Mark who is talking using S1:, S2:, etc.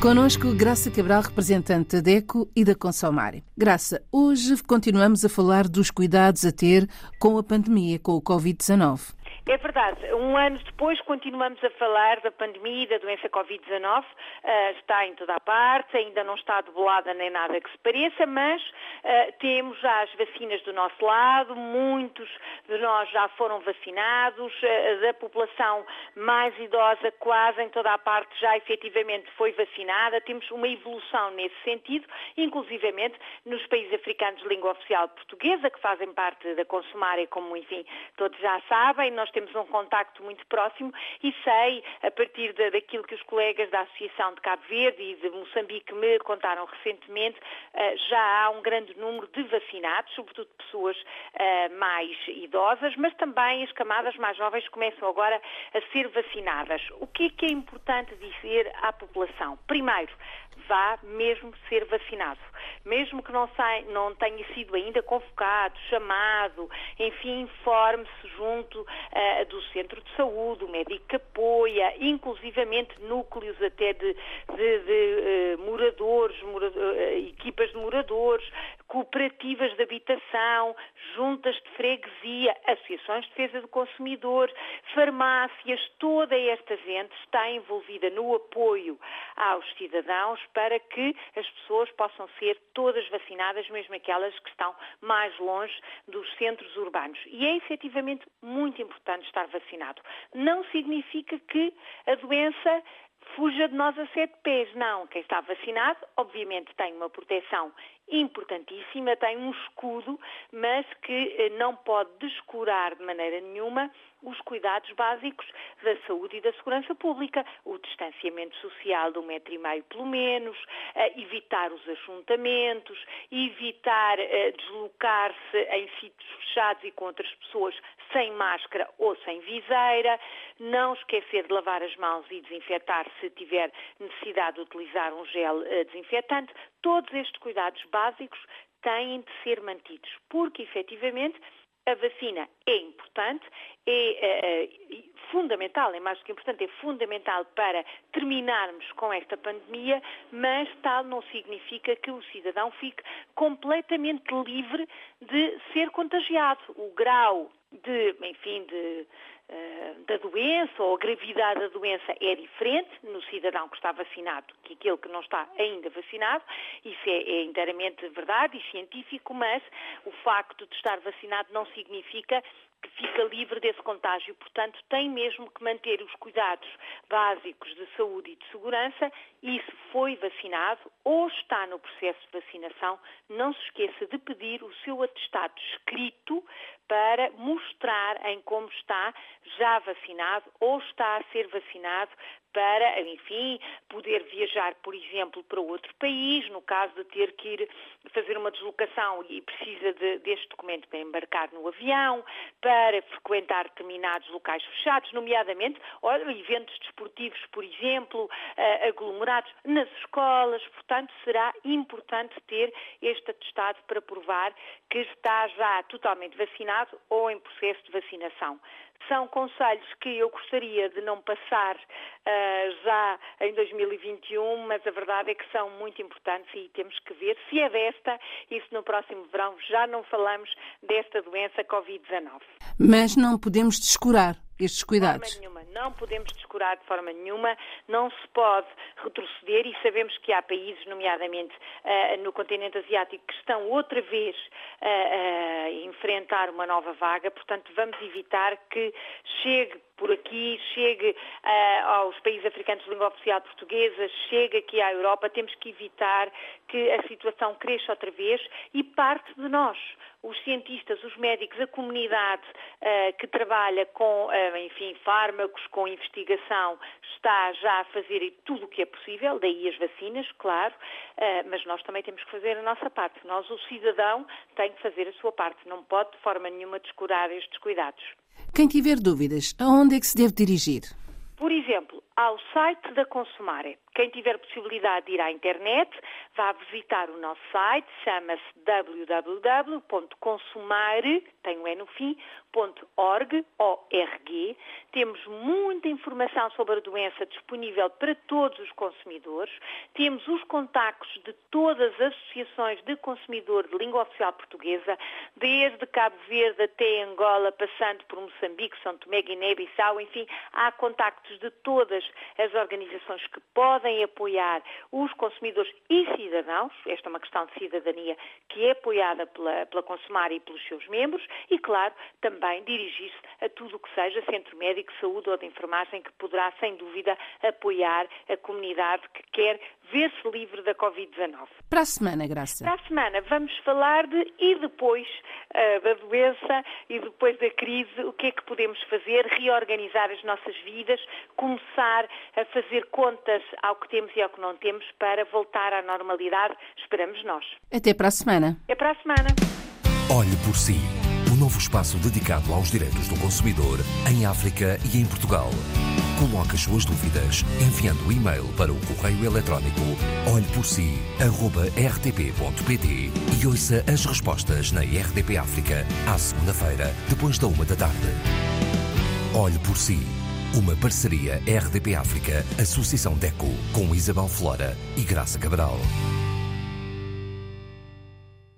S1: Conosco, Graça Cabral, representante da DECO e da Consomare. Graça, hoje continuamos a falar dos cuidados a ter com a pandemia, com o Covid-19.
S2: É verdade. Um ano depois continuamos a falar da pandemia e da doença Covid-19. Uh, está em toda a parte, ainda não está debelada nem nada que se pareça, mas uh, temos já as vacinas do nosso lado, muitos de nós já foram vacinados, uh, da população mais idosa quase em toda a parte já efetivamente foi vacinada. Temos uma evolução nesse sentido, inclusivamente nos países africanos de língua oficial portuguesa, que fazem parte da Consumária, como enfim todos já sabem. Nós temos um contacto muito próximo e sei, a partir de, daquilo que os colegas da Associação de Cabo Verde e de Moçambique me contaram recentemente, uh, já há um grande número de vacinados, sobretudo pessoas uh, mais idosas, mas também as camadas mais jovens começam agora a ser vacinadas. O que é que é importante dizer à população? Primeiro, vá mesmo ser vacinado. Mesmo que não, sai, não tenha sido ainda convocado, chamado, enfim, informe-se junto uh, do centro de saúde, o médico que apoia, inclusivamente núcleos até de, de, de uh, moradores, morador, uh, equipas de moradores, cooperativas de habitação, juntas de freguesia, associações de defesa do consumidor, farmácias, toda esta gente está envolvida no apoio aos cidadãos para que as pessoas possam ser todas vacinadas, mesmo aquelas que estão mais longe dos centros urbanos. E é efetivamente muito importante estar vacinado. Não significa que a doença fuja de nós a sete pés. Não, quem está vacinado, obviamente, tem uma proteção importantíssima, tem um escudo, mas que eh, não pode descurar de maneira nenhuma os cuidados básicos da saúde e da segurança pública, o distanciamento social de um metro e meio pelo menos, eh, evitar os ajuntamentos, evitar eh, deslocar-se em sítios fechados e com outras pessoas sem máscara ou sem viseira, não esquecer de lavar as mãos e desinfetar se tiver necessidade de utilizar um gel desinfetante. Todos estes cuidados básicos têm de ser mantidos, porque efetivamente a vacina é importante, é, é, fundamental, é mais do que importante, é fundamental para terminarmos com esta pandemia, mas tal não significa que o cidadão fique completamente livre de ser contagiado. O grau de, enfim, de eh, da doença ou a gravidade da doença é diferente no cidadão que está vacinado que aquele que não está ainda vacinado. Isso é, é inteiramente verdade e científico, mas o facto de estar vacinado não significa que fica livre desse contágio. Portanto, tem mesmo que manter os cuidados básicos de saúde e de segurança e se foi vacinado ou está no processo de vacinação, não se esqueça de pedir o seu atestado escrito para mostrar em como está já vacinado ou está a ser vacinado para, enfim, poder viajar, por exemplo, para outro país, no caso de ter que ir fazer uma deslocação e precisa de, deste documento para embarcar no avião, para frequentar determinados locais fechados, nomeadamente olha, eventos desportivos, por exemplo, uh, aglomerados nas escolas. Portanto, será importante ter este atestado para provar que está já totalmente vacinado ou em processo de vacinação. São conselhos que eu gostaria de não passar uh, já em 2021, mas a verdade é que são muito importantes e temos que ver se é desta e se no próximo verão já não falamos desta doença Covid-19.
S1: Mas não podemos descurar estes cuidados?
S2: De forma nenhuma, não podemos descurar de forma nenhuma, não se pode retroceder e sabemos que há países, nomeadamente uh, no continente asiático, que estão outra vez uh, a enfrentar uma nova vaga, portanto vamos evitar que chegue por aqui, chegue uh, aos países africanos de língua oficial portuguesa, chegue aqui à Europa, temos que evitar que a situação cresça outra vez e parte de nós os cientistas, os médicos, a comunidade uh, que trabalha com, uh, enfim, fármacos, com investigação, está já a fazer tudo o que é possível, daí as vacinas, claro, mas nós também temos que fazer a nossa parte. Nós, o cidadão, tem que fazer a sua parte, não pode de forma nenhuma descurar estes cuidados.
S1: Quem tiver dúvidas, aonde é que se deve dirigir?
S2: Por exemplo, ao site da Consumare. Quem tiver possibilidade de ir à internet, vá visitar o nosso site, chama-se www.consumare, tem o E no fim, ORG. Temos muita informação sobre a doença disponível para todos os consumidores. Temos os contactos de todas as associações de consumidor de língua oficial portuguesa, desde Cabo Verde até Angola, passando por Moçambique, São Tomé, Guiné-Bissau, enfim, há contactos de todas as organizações que podem apoiar os consumidores e cidadãos. Esta é uma questão de cidadania que é apoiada pela, pela Consumar e pelos seus membros e, claro, também dirigir-se a tudo o que seja centro médico, saúde ou de enfermagem que poderá, sem dúvida, apoiar a comunidade que quer ver-se livre da Covid-19.
S1: Para a semana, Graça.
S2: Para a semana vamos falar de e depois uh, da doença e depois da crise, o que é que podemos fazer, reorganizar as nossas vidas, começar a fazer contas ao que temos e ao que não temos para voltar à normalidade, esperamos nós.
S1: Até para a semana.
S2: Até para a semana.
S3: Olhe por si. O novo espaço dedicado aos direitos do consumidor em África e em Portugal. Coloque as suas dúvidas enviando o e-mail para o correio eletrónico olheporsi.rtp.pt e ouça as respostas na RDP África à segunda-feira, depois da uma da tarde. Olhe por si. Uma parceria RDP África, Associação DECO, com Isabel Flora e Graça Cabral.